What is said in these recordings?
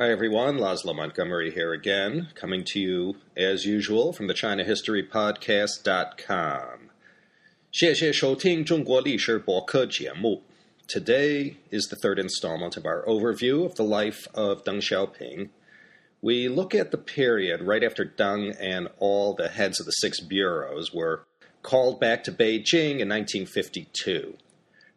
Hi everyone, Laszlo Montgomery here again, coming to you as usual from the ChinaHistoryPodcast.com. 谢谢收听中国历史博客节目. Today is the third installment of our overview of the life of Deng Xiaoping. We look at the period right after Deng and all the heads of the six bureaus were called back to Beijing in 1952.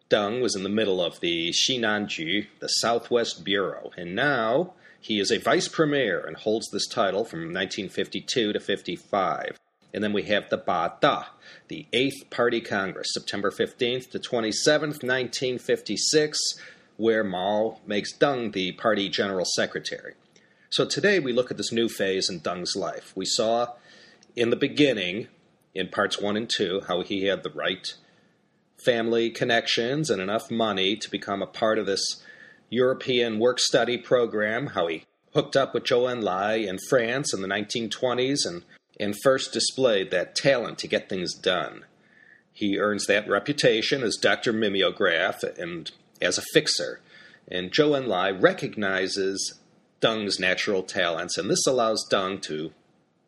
Deng was in the middle of the Xinanju, the Southwest Bureau, and now he is a vice premier and holds this title from 1952 to 55. And then we have the Ba Da, the Eighth Party Congress, September 15th to 27th, 1956, where Mao makes Deng the party general secretary. So today we look at this new phase in Deng's life. We saw in the beginning, in parts one and two, how he had the right family connections and enough money to become a part of this European work study program, how he hooked up with Zhou Enlai in France in the 1920s and, and first displayed that talent to get things done. He earns that reputation as Dr. Mimeograph and as a fixer. And Zhou Enlai recognizes Deng's natural talents, and this allows Deng to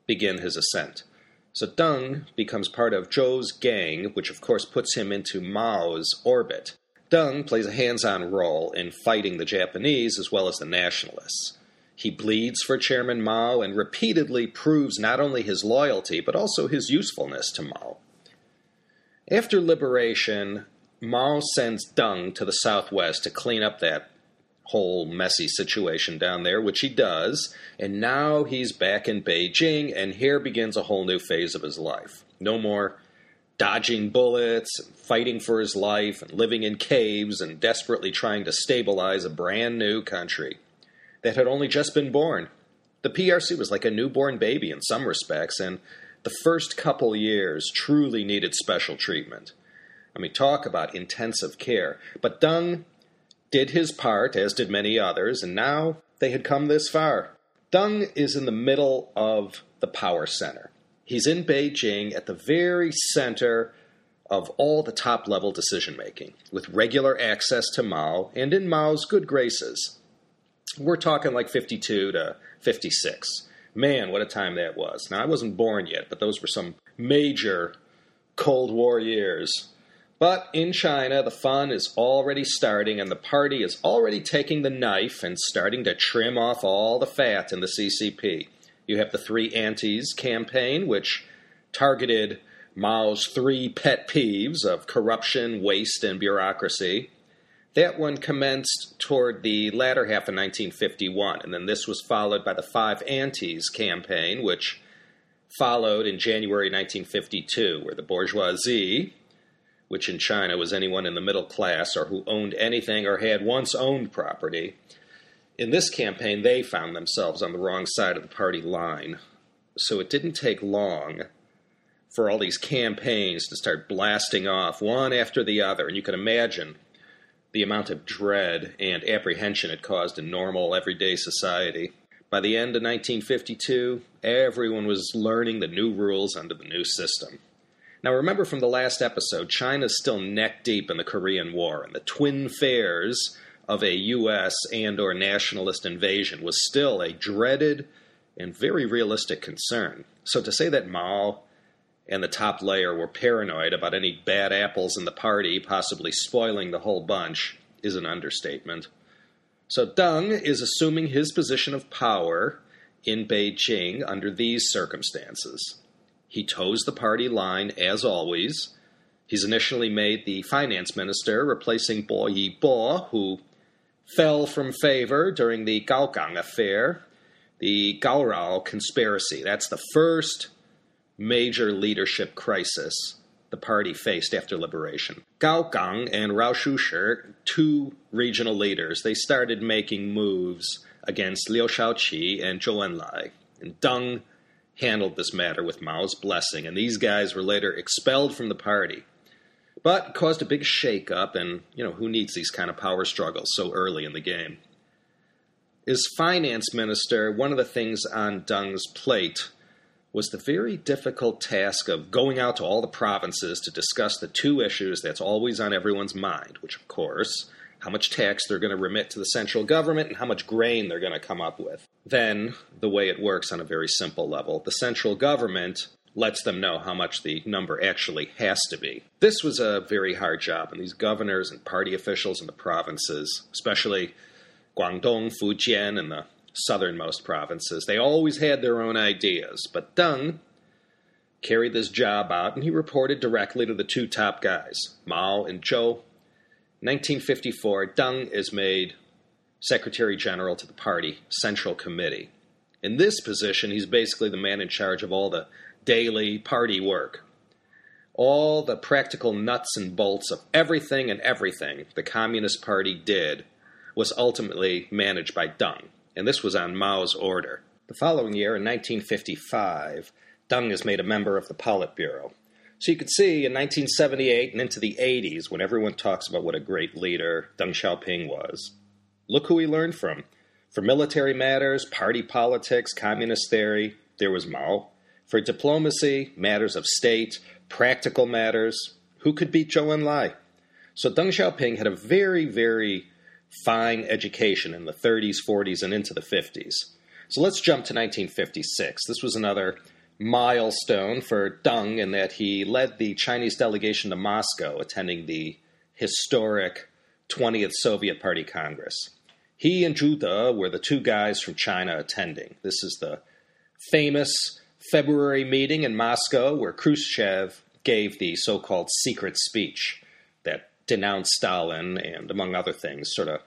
begin his ascent. So Deng becomes part of Zhou's gang, which of course puts him into Mao's orbit. Deng plays a hands on role in fighting the Japanese as well as the nationalists. He bleeds for Chairman Mao and repeatedly proves not only his loyalty, but also his usefulness to Mao. After liberation, Mao sends Deng to the southwest to clean up that whole messy situation down there, which he does, and now he's back in Beijing, and here begins a whole new phase of his life. No more dodging bullets, fighting for his life, and living in caves, and desperately trying to stabilize a brand new country that had only just been born. The PRC was like a newborn baby in some respects, and the first couple years truly needed special treatment. I mean, talk about intensive care. But Deng did his part, as did many others, and now they had come this far. Deng is in the middle of the power center. He's in Beijing at the very center of all the top level decision making, with regular access to Mao and in Mao's good graces. We're talking like 52 to 56. Man, what a time that was. Now, I wasn't born yet, but those were some major Cold War years. But in China, the fun is already starting, and the party is already taking the knife and starting to trim off all the fat in the CCP. You have the Three Antis campaign, which targeted Mao's three pet peeves of corruption, waste, and bureaucracy. That one commenced toward the latter half of 1951, and then this was followed by the Five Antis campaign, which followed in January 1952, where the bourgeoisie, which in China was anyone in the middle class or who owned anything or had once owned property, in this campaign, they found themselves on the wrong side of the party line. So it didn't take long for all these campaigns to start blasting off one after the other. And you can imagine the amount of dread and apprehension it caused in normal, everyday society. By the end of 1952, everyone was learning the new rules under the new system. Now, remember from the last episode, China's still neck deep in the Korean War, and the twin fears of a U.S. and or nationalist invasion was still a dreaded and very realistic concern. So to say that Mao and the top layer were paranoid about any bad apples in the party possibly spoiling the whole bunch is an understatement. So Deng is assuming his position of power in Beijing under these circumstances. He toes the party line as always. He's initially made the finance minister, replacing Bo Yibo, who fell from favor during the Gaogang affair, the Gaorao conspiracy. That's the first major leadership crisis the party faced after liberation. Gao Gang and Rao Shushi, two regional leaders, they started making moves against Liu Shaoqi and Zhou Enlai. And Deng handled this matter with Mao's blessing, and these guys were later expelled from the party. But caused a big shake-up, and you know who needs these kind of power struggles so early in the game? As finance minister, one of the things on Deng's plate was the very difficult task of going out to all the provinces to discuss the two issues that's always on everyone's mind, which, of course, how much tax they're going to remit to the central government, and how much grain they're going to come up with. Then, the way it works on a very simple level, the central government lets them know how much the number actually has to be. This was a very hard job, and these governors and party officials in the provinces, especially Guangdong, Fujian, and the southernmost provinces, they always had their own ideas. But Deng carried this job out, and he reported directly to the two top guys, Mao and Zhou. 1954, Deng is made Secretary General to the party Central Committee. In this position, he's basically the man in charge of all the daily party work. All the practical nuts and bolts of everything and everything the Communist Party did was ultimately managed by Deng, and this was on Mao's order. The following year, in 1955, Deng is made a member of the Politburo. So you can see in 1978 and into the 80s, when everyone talks about what a great leader Deng Xiaoping was, look who he learned from. For military matters, party politics, communist theory, there was Mao. For diplomacy, matters of state, practical matters, who could beat Zhou Enlai? So Deng Xiaoping had a very, very fine education in the 30s, 40s, and into the 50s. So let's jump to 1956. This was another milestone for Deng in that he led the Chinese delegation to Moscow, attending the historic 20th Soviet Party Congress. He and Zhu De were the two guys from China attending. This is the famous February meeting in Moscow where Khrushchev gave the so called secret speech that denounced Stalin and, among other things, sort of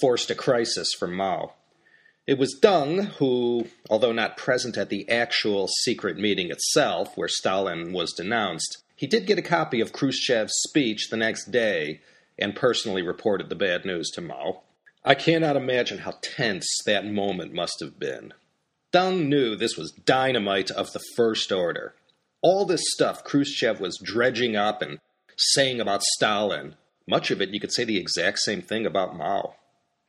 forced a crisis for Mao. It was Deng who, although not present at the actual secret meeting itself where Stalin was denounced, he did get a copy of Khrushchev's speech the next day and personally reported the bad news to Mao. I cannot imagine how tense that moment must have been. Deng knew this was dynamite of the first order. All this stuff Khrushchev was dredging up and saying about Stalin, much of it you could say the exact same thing about Mao.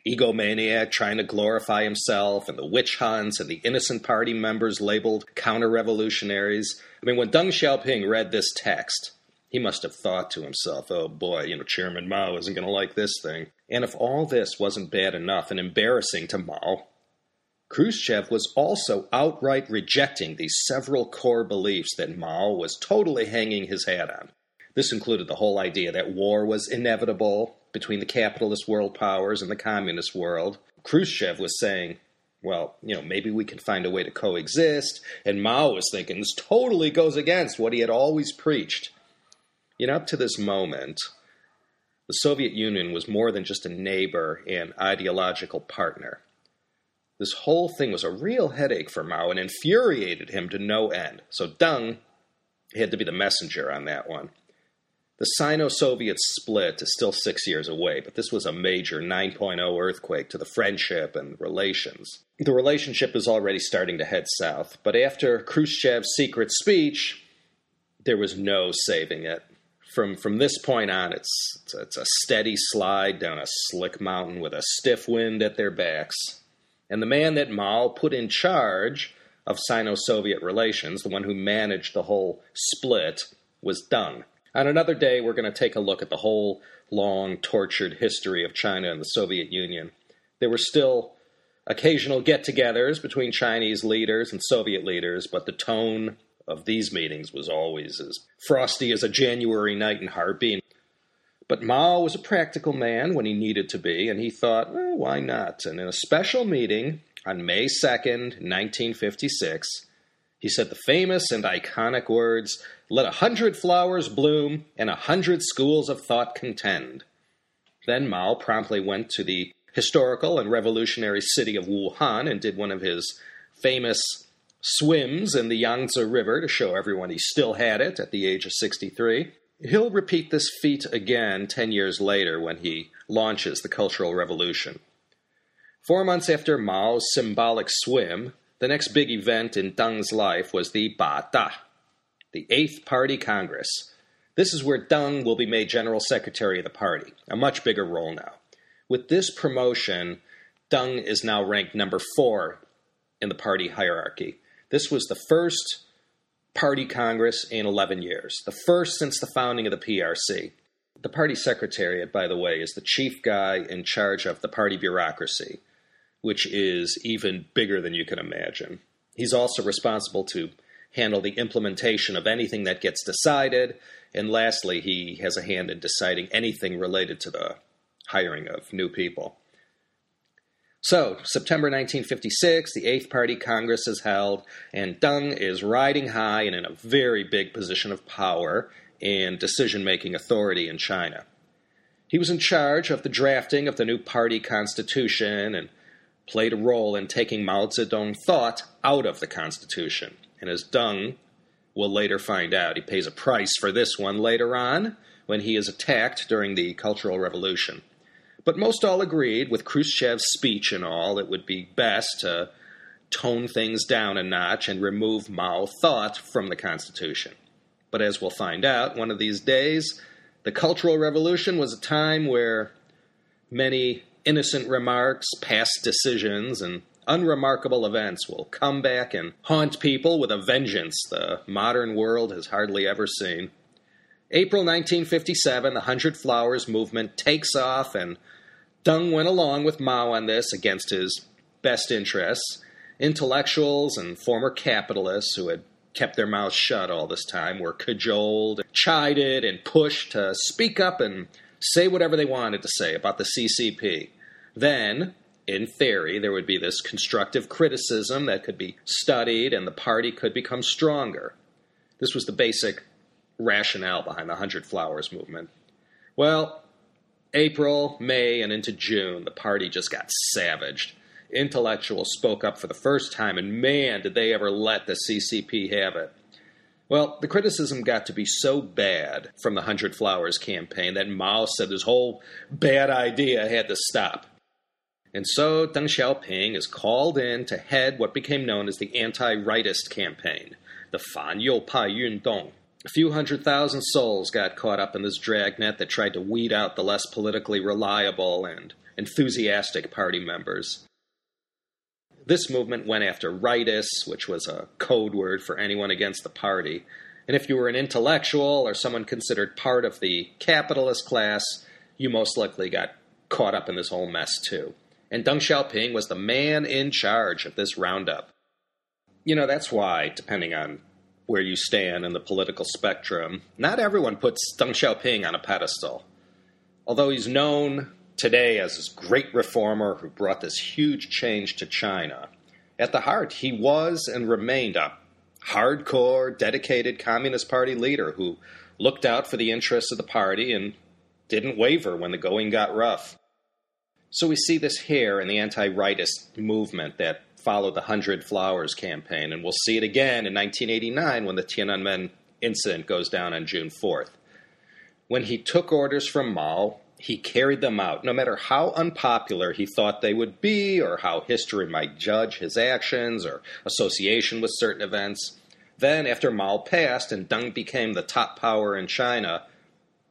Egomaniac trying to glorify himself, and the witch hunts, and the innocent party members labeled counter revolutionaries. I mean, when Deng Xiaoping read this text, he must have thought to himself, oh boy, you know, Chairman Mao isn't going to like this thing. And if all this wasn't bad enough and embarrassing to Mao, Khrushchev was also outright rejecting the several core beliefs that Mao was totally hanging his hat on. This included the whole idea that war was inevitable between the capitalist world powers and the communist world. Khrushchev was saying, well, you know, maybe we can find a way to coexist. And Mao was thinking this totally goes against what he had always preached. You know, up to this moment, the Soviet Union was more than just a neighbor and ideological partner. This whole thing was a real headache for Mao and infuriated him to no end. So Deng had to be the messenger on that one. The Sino Soviet split is still six years away, but this was a major 9.0 earthquake to the friendship and relations. The relationship is already starting to head south, but after Khrushchev's secret speech, there was no saving it. From, from this point on, it's, it's, it's a steady slide down a slick mountain with a stiff wind at their backs. And the man that Mao put in charge of Sino Soviet relations, the one who managed the whole split, was Deng. On another day, we're going to take a look at the whole long, tortured history of China and the Soviet Union. There were still occasional get togethers between Chinese leaders and Soviet leaders, but the tone of these meetings was always as frosty as a January night in Harbin. But Mao was a practical man when he needed to be, and he thought, well, why not? And in a special meeting on May 2nd, 1956, he said the famous and iconic words, Let a hundred flowers bloom and a hundred schools of thought contend. Then Mao promptly went to the historical and revolutionary city of Wuhan and did one of his famous swims in the Yangtze River to show everyone he still had it at the age of 63. He'll repeat this feat again 10 years later when he launches the Cultural Revolution. Four months after Mao's symbolic swim, the next big event in Deng's life was the Ba Da, the Eighth Party Congress. This is where Deng will be made General Secretary of the party, a much bigger role now. With this promotion, Deng is now ranked number four in the party hierarchy. This was the first Party Congress in 11 years, the first since the founding of the PRC. The party secretariat, by the way, is the chief guy in charge of the party bureaucracy, which is even bigger than you can imagine. He's also responsible to handle the implementation of anything that gets decided. And lastly, he has a hand in deciding anything related to the hiring of new people. So, September 1956, the Eighth Party Congress is held, and Deng is riding high and in a very big position of power and decision making authority in China. He was in charge of the drafting of the new party constitution and played a role in taking Mao Zedong thought out of the constitution. And as Deng will later find out, he pays a price for this one later on when he is attacked during the Cultural Revolution. But most all agreed, with Khrushchev's speech and all, it would be best to tone things down a notch and remove Mao thought from the Constitution. But as we'll find out one of these days, the Cultural Revolution was a time where many innocent remarks, past decisions, and unremarkable events will come back and haunt people with a vengeance the modern world has hardly ever seen. April 1957, the Hundred Flowers movement takes off, and Deng went along with Mao on this against his best interests. Intellectuals and former capitalists who had kept their mouths shut all this time were cajoled, chided, and pushed to speak up and say whatever they wanted to say about the CCP. Then, in theory, there would be this constructive criticism that could be studied and the party could become stronger. This was the basic rationale behind the Hundred Flowers movement. Well, April, May, and into June, the party just got savaged. Intellectuals spoke up for the first time, and man, did they ever let the CCP have it. Well, the criticism got to be so bad from the Hundred Flowers campaign that Mao said this whole bad idea had to stop. And so Deng Xiaoping is called in to head what became known as the anti rightist campaign, the Fan You Pai Yun Dong. A few hundred thousand souls got caught up in this dragnet that tried to weed out the less politically reliable and enthusiastic party members. This movement went after rightists, which was a code word for anyone against the party. And if you were an intellectual or someone considered part of the capitalist class, you most likely got caught up in this whole mess too. And Deng Xiaoping was the man in charge of this roundup. You know, that's why, depending on where you stand in the political spectrum, not everyone puts Deng Xiaoping on a pedestal. Although he's known today as this great reformer who brought this huge change to China, at the heart, he was and remained a hardcore, dedicated Communist Party leader who looked out for the interests of the party and didn't waver when the going got rough. So we see this here in the anti rightist movement that followed the Hundred Flowers campaign, and we'll see it again in 1989 when the Tiananmen incident goes down on June 4th. When he took orders from Mao, he carried them out, no matter how unpopular he thought they would be, or how history might judge his actions or association with certain events. Then, after Mao passed and Deng became the top power in China,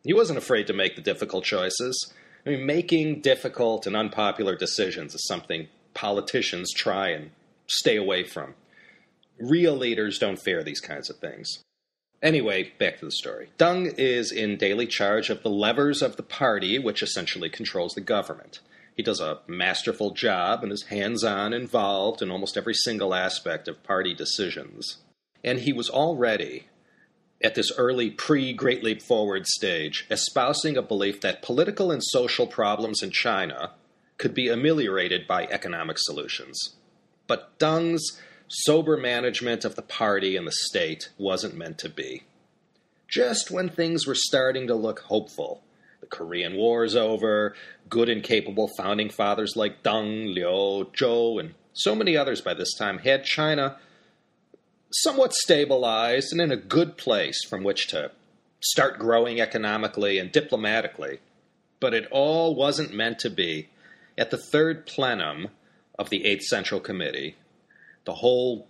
he wasn't afraid to make the difficult choices. I mean, making difficult and unpopular decisions is something politicians try and stay away from. Real leaders don't fear these kinds of things. Anyway, back to the story. Deng is in daily charge of the levers of the party, which essentially controls the government. He does a masterful job and is hands on involved in almost every single aspect of party decisions. And he was already, at this early pre Great Leap Forward stage, espousing a belief that political and social problems in China could be ameliorated by economic solutions. But Deng's sober management of the party and the state wasn't meant to be. Just when things were starting to look hopeful, the Korean War is over, good and capable founding fathers like Deng, Liu, Zhou, and so many others by this time had China somewhat stabilized and in a good place from which to start growing economically and diplomatically. But it all wasn't meant to be at the third plenum of the Eighth Central Committee, the whole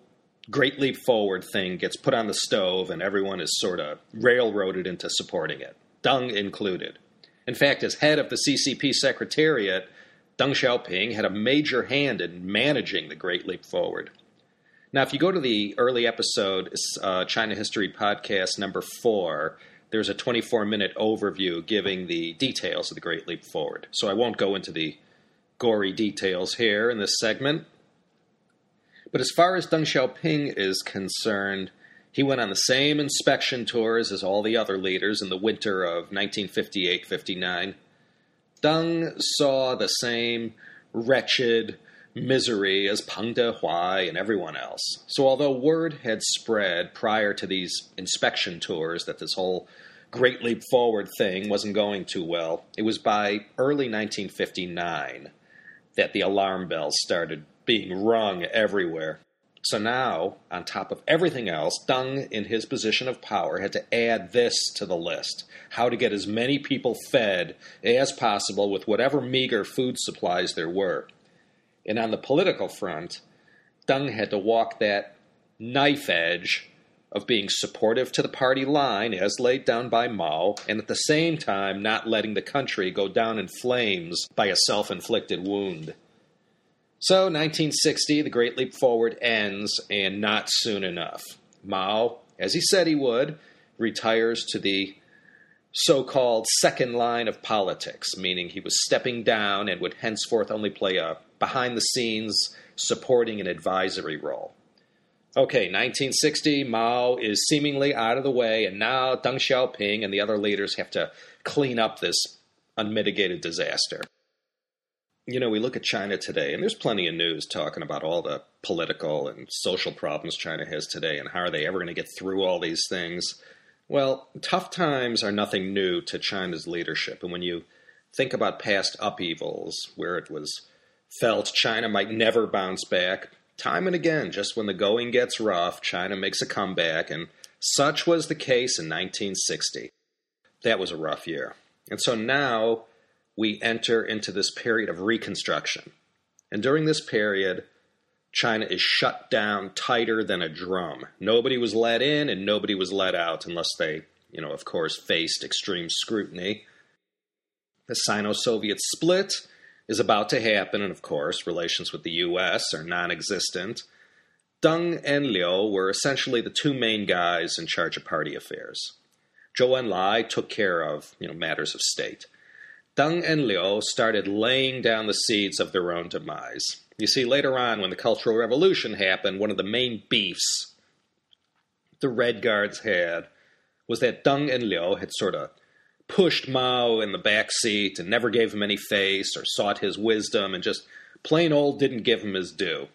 Great Leap Forward thing gets put on the stove and everyone is sort of railroaded into supporting it, Deng included. In fact, as head of the CCP Secretariat, Deng Xiaoping had a major hand in managing the Great Leap Forward. Now, if you go to the early episode, uh, China History Podcast number four, there's a 24 minute overview giving the details of the Great Leap Forward. So I won't go into the gory details here in this segment. But as far as Deng Xiaoping is concerned, he went on the same inspection tours as all the other leaders in the winter of 1958 59. Deng saw the same wretched misery as Peng Dehuai and everyone else. So, although word had spread prior to these inspection tours that this whole Great Leap Forward thing wasn't going too well, it was by early 1959 that the alarm bells started being rung everywhere. So now, on top of everything else, Deng, in his position of power, had to add this to the list how to get as many people fed as possible with whatever meager food supplies there were. And on the political front, Deng had to walk that knife edge of being supportive to the party line as laid down by Mao, and at the same time not letting the country go down in flames by a self inflicted wound. So, 1960, the Great Leap Forward ends, and not soon enough. Mao, as he said he would, retires to the so called second line of politics, meaning he was stepping down and would henceforth only play a behind the scenes supporting and advisory role. Okay, 1960, Mao is seemingly out of the way, and now Deng Xiaoping and the other leaders have to clean up this unmitigated disaster you know, we look at China today, and there's plenty of news talking about all the political and social problems China has today, and how are they ever going to get through all these things? Well, tough times are nothing new to China's leadership, and when you think about past upheavals where it was felt China might never bounce back, time and again, just when the going gets rough, China makes a comeback, and such was the case in 1960. That was a rough year. And so now we enter into this period of reconstruction. And during this period, China is shut down tighter than a drum. Nobody was let in and nobody was let out unless they, you know, of course, faced extreme scrutiny. The Sino Soviet split is about to happen, and of course, relations with the US are non existent. Deng and Liu were essentially the two main guys in charge of party affairs. Zhou Enlai took care of you know, matters of state. Deng and Liu started laying down the seeds of their own demise. You see, later on, when the Cultural Revolution happened, one of the main beefs the Red Guards had was that Deng and Liu had sort of pushed Mao in the back seat and never gave him any face or sought his wisdom and just plain old didn't give him his due.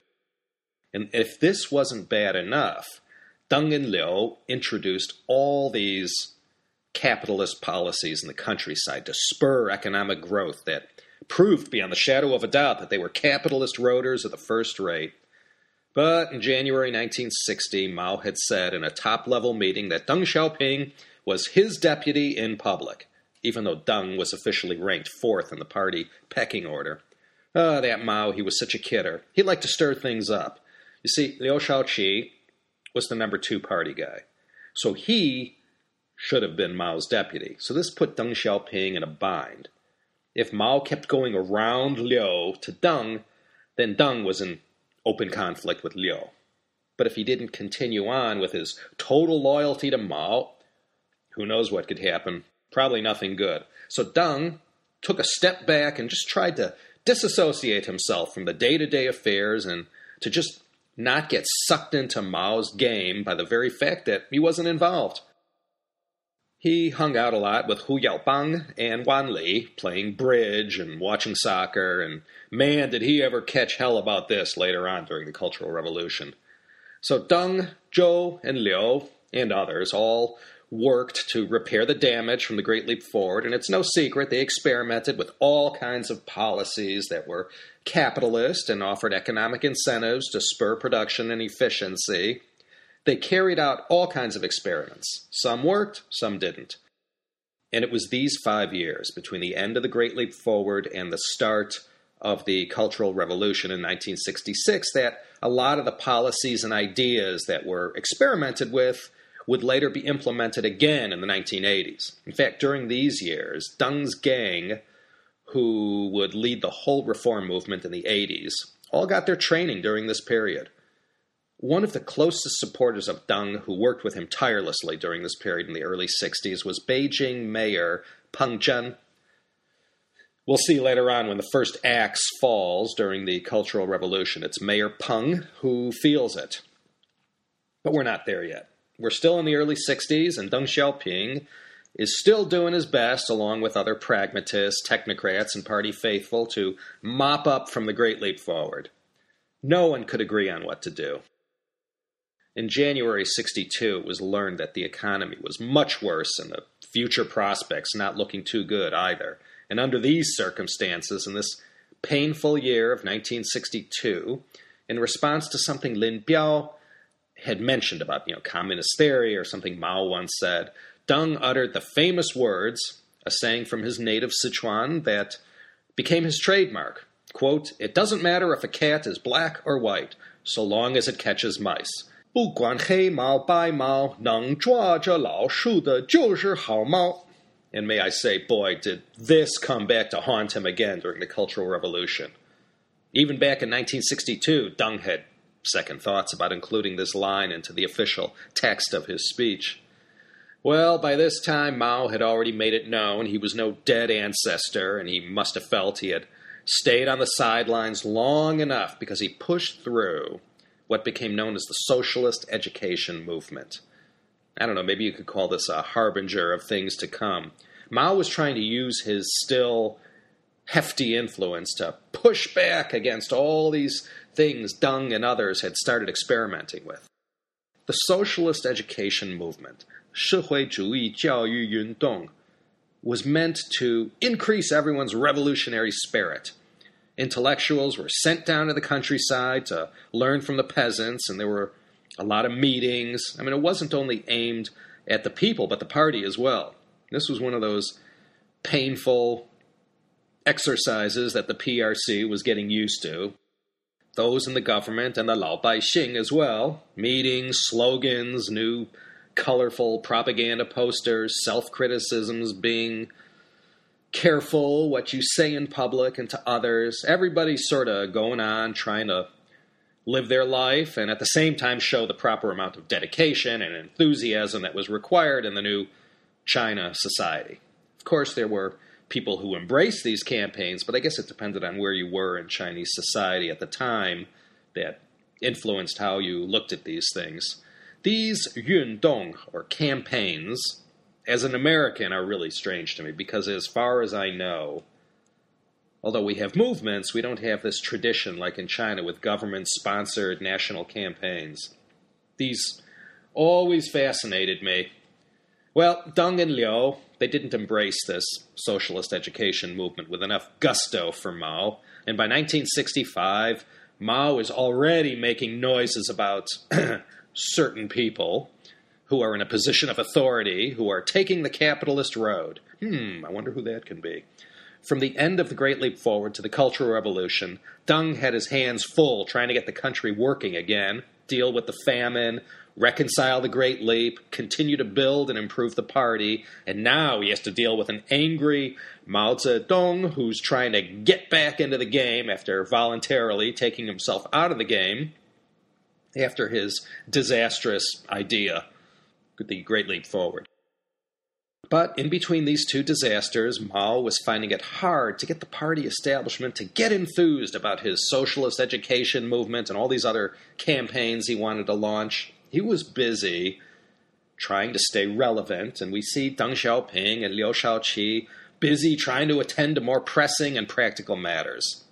And if this wasn't bad enough, Deng and Liu introduced all these capitalist policies in the countryside to spur economic growth that proved beyond the shadow of a doubt that they were capitalist roaders of the first rate. But in January 1960, Mao had said in a top level meeting that Deng Xiaoping was his deputy in public, even though Deng was officially ranked fourth in the party pecking order. Ah, oh, that Mao, he was such a kidder. He liked to stir things up. You see, Liu Shaoqi was the number two party guy. So he should have been Mao's deputy. So this put Deng Xiaoping in a bind. If Mao kept going around Liu to Deng, then Deng was in open conflict with Liu. But if he didn't continue on with his total loyalty to Mao, who knows what could happen? Probably nothing good. So Deng took a step back and just tried to disassociate himself from the day to day affairs and to just not get sucked into Mao's game by the very fact that he wasn't involved. He hung out a lot with Hu Yaobang and Wan Li, playing bridge and watching soccer, and man, did he ever catch hell about this later on during the Cultural Revolution. So Deng, Zhou, and Liu, and others all worked to repair the damage from the Great Leap Forward, and it's no secret they experimented with all kinds of policies that were capitalist and offered economic incentives to spur production and efficiency. They carried out all kinds of experiments. Some worked, some didn't. And it was these five years between the end of the Great Leap Forward and the start of the Cultural Revolution in 1966 that a lot of the policies and ideas that were experimented with would later be implemented again in the 1980s. In fact, during these years, Deng's gang, who would lead the whole reform movement in the 80s, all got their training during this period. One of the closest supporters of Deng, who worked with him tirelessly during this period in the early 60s, was Beijing Mayor Peng Zhen. We'll see later on when the first axe falls during the Cultural Revolution. It's Mayor Peng who feels it. But we're not there yet. We're still in the early 60s, and Deng Xiaoping is still doing his best, along with other pragmatists, technocrats, and party faithful, to mop up from the Great Leap Forward. No one could agree on what to do. In January 62, it was learned that the economy was much worse and the future prospects not looking too good either. And under these circumstances, in this painful year of 1962, in response to something Lin Biao had mentioned about, you know, communist theory or something Mao once said, Deng uttered the famous words, a saying from his native Sichuan that became his trademark. Quote, It doesn't matter if a cat is black or white, so long as it catches mice. 不管黑猫白猫，能抓着老鼠的就是好猫。and may I say, boy, did this come back to haunt him again during the Cultural Revolution. Even back in 1962, Deng had second thoughts about including this line into the official text of his speech. Well, by this time, Mao had already made it known he was no dead ancestor, and he must have felt he had stayed on the sidelines long enough because he pushed through what became known as the Socialist Education Movement. I don't know, maybe you could call this a harbinger of things to come. Mao was trying to use his still hefty influence to push back against all these things Deng and others had started experimenting with. The socialist education movement, 社会主义教育运动, was meant to increase everyone's revolutionary spirit. Intellectuals were sent down to the countryside to learn from the peasants, and there were a lot of meetings. I mean, it wasn't only aimed at the people, but the party as well. This was one of those painful exercises that the PRC was getting used to. Those in the government and the Lao Bai Xing as well. Meetings, slogans, new colorful propaganda posters, self criticisms, being careful what you say in public and to others. Everybody's sort of going on trying to live their life and at the same time show the proper amount of dedication and enthusiasm that was required in the new China society. Of course, there were people who embraced these campaigns, but I guess it depended on where you were in Chinese society at the time that influenced how you looked at these things. These yundong, or campaigns, as an American, are really strange to me because, as far as I know, although we have movements, we don't have this tradition like in China with government sponsored national campaigns. These always fascinated me. Well, Deng and Liu, they didn't embrace this socialist education movement with enough gusto for Mao, and by 1965, Mao is already making noises about certain people who are in a position of authority who are taking the capitalist road. Hmm, I wonder who that can be. From the end of the Great Leap Forward to the Cultural Revolution, Deng had his hands full trying to get the country working again, deal with the famine, reconcile the Great Leap, continue to build and improve the party, and now he has to deal with an angry Mao Zedong who's trying to get back into the game after voluntarily taking himself out of the game after his disastrous idea, the Great Leap Forward. But in between these two disasters, Mao was finding it hard to get the party establishment to get enthused about his socialist education movement and all these other campaigns he wanted to launch. He was busy trying to stay relevant, and we see Deng Xiaoping and Liu Shaoqi busy trying to attend to more pressing and practical matters.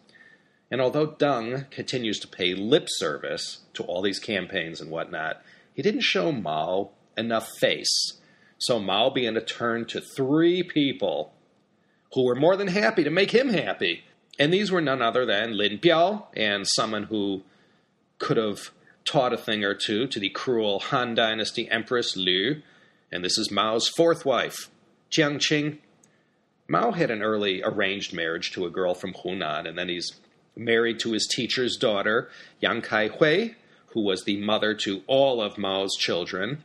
And although Deng continues to pay lip service to all these campaigns and whatnot, he didn't show Mao enough face so Mao began to turn to three people who were more than happy to make him happy. And these were none other than Lin Biao and someone who could have taught a thing or two to the cruel Han Dynasty Empress Liu, And this is Mao's fourth wife, Jiang Qing. Mao had an early arranged marriage to a girl from Hunan, and then he's married to his teacher's daughter, Yang Kai Hui, who was the mother to all of Mao's children.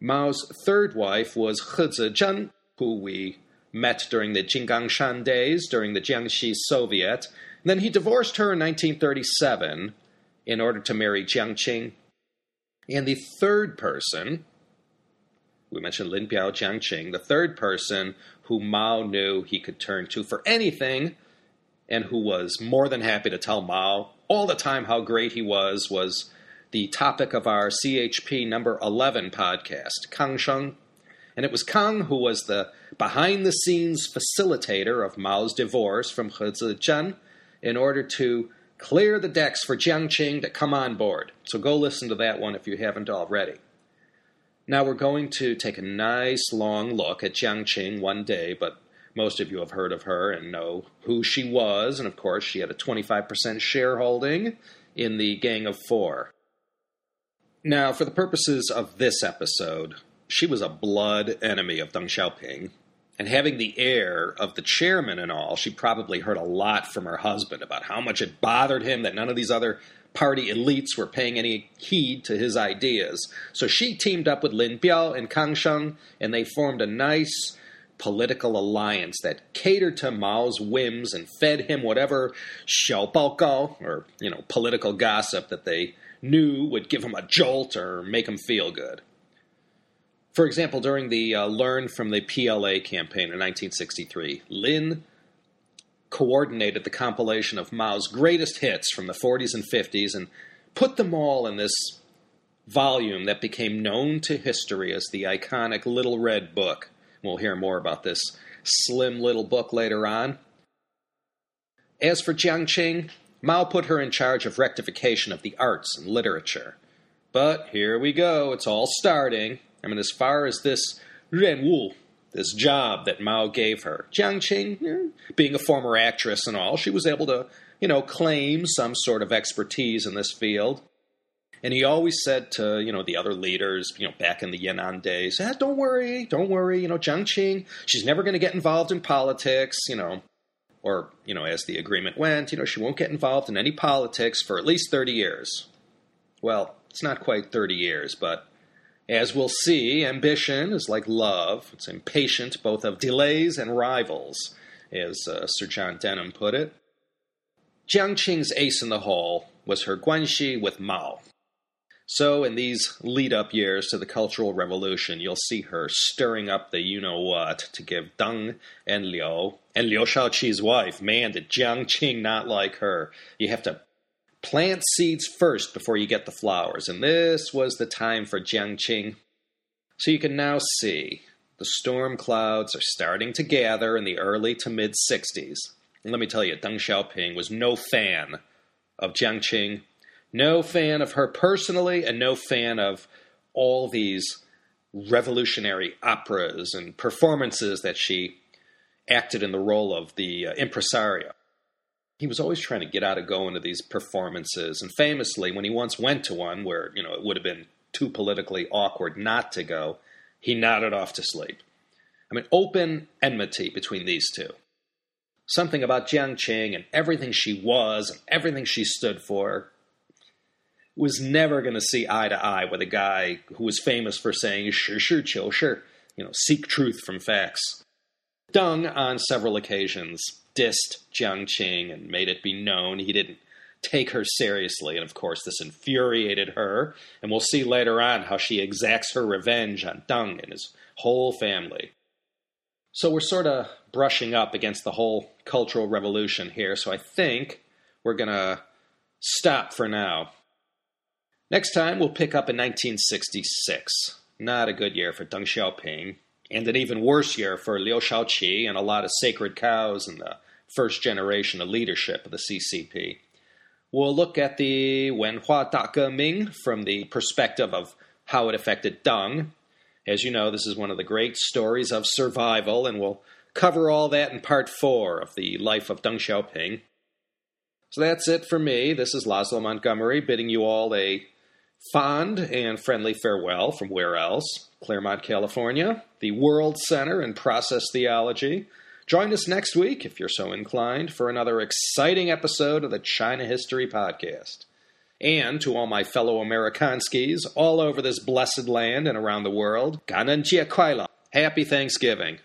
Mao's third wife was He Zizhen, who we met during the Jinggangshan days during the Jiangxi Soviet. And then he divorced her in 1937 in order to marry Jiang Qing. And the third person, we mentioned Lin Biao Jiangqing, the third person who Mao knew he could turn to for anything and who was more than happy to tell Mao all the time how great he was, was the topic of our CHP number 11 podcast, Kang Sheng. And it was Kang who was the behind the scenes facilitator of Mao's divorce from He Zizhen in order to clear the decks for Jiang Qing to come on board. So go listen to that one if you haven't already. Now we're going to take a nice long look at Jiang Qing one day, but most of you have heard of her and know who she was, and of course, she had a 25% shareholding in the Gang of Four. Now, for the purposes of this episode, she was a blood enemy of Deng Xiaoping, and having the air of the chairman and all, she probably heard a lot from her husband about how much it bothered him that none of these other party elites were paying any heed to his ideas. So she teamed up with Lin Biao and Kang Sheng, and they formed a nice political alliance that catered to Mao's whims and fed him whatever xiaobaogao, or, you know, political gossip that they knew would give him a jolt or make him feel good. For example, during the uh, Learn from the PLA campaign in 1963, Lin coordinated the compilation of Mao's greatest hits from the 40s and 50s and put them all in this volume that became known to history as the iconic Little Red Book. We'll hear more about this slim little book later on. As for Jiang Qing, Mao put her in charge of rectification of the arts and literature. But here we go, it's all starting. I mean, as far as this Ren Wu, this job that Mao gave her, Jiang Qing, eh, being a former actress and all, she was able to, you know, claim some sort of expertise in this field. And he always said to, you know, the other leaders, you know, back in the Yan'an days, eh, don't worry, don't worry, you know, Jiang Qing, she's never going to get involved in politics, you know, or, you know, as the agreement went, you know, she won't get involved in any politics for at least 30 years. Well, it's not quite 30 years, but as we'll see, ambition is like love. It's impatient both of delays and rivals, as uh, Sir John Denham put it. Jiang Qing's ace in the hole was her guanxi with Mao. So, in these lead up years to the Cultural Revolution, you'll see her stirring up the you know what to give Deng and Liu, and Liu Shaoqi's wife. Man, did Jiang Qing not like her. You have to plant seeds first before you get the flowers, and this was the time for Jiang Qing. So, you can now see the storm clouds are starting to gather in the early to mid 60s. And let me tell you, Deng Xiaoping was no fan of Jiang Qing no fan of her personally, and no fan of all these revolutionary operas and performances that she acted in the role of the uh, impresario he was always trying to get out of going to these performances. And famously, when he once went to one where you know it would have been too politically awkward not to go, he nodded off to sleep. I mean, open enmity between these two. Something about Jiang Qing and everything she was and everything she stood for was never going to see eye to eye with a guy who was famous for saying, sure, sure, chill, sure, you know, seek truth from facts. Deng on several occasions dissed Jiang Qing and made it be known he didn't take her seriously, and of course, this infuriated her, and we'll see later on how she exacts her revenge on Deng and his whole family. So we're sort of brushing up against the whole Cultural Revolution here, so I think we're going to stop for now. Next time, we'll pick up in 1966. Not a good year for Deng Xiaoping, and an even worse year for Liu Shaoqi and a lot of sacred cows in the first generation of leadership of the CCP. We'll look at the Wenhua Ming from the perspective of how it affected Deng. As you know, this is one of the great stories of survival, and we'll cover all that in part four of the life of Deng Xiaoping. So that's it for me. This is Laszlo Montgomery bidding you all a Fond and friendly farewell from where else? Claremont, California, the World Center in Process Theology. Join us next week, if you're so inclined, for another exciting episode of the China History Podcast. And to all my fellow Amerikanskis all over this blessed land and around the world, Ganan Happy Thanksgiving.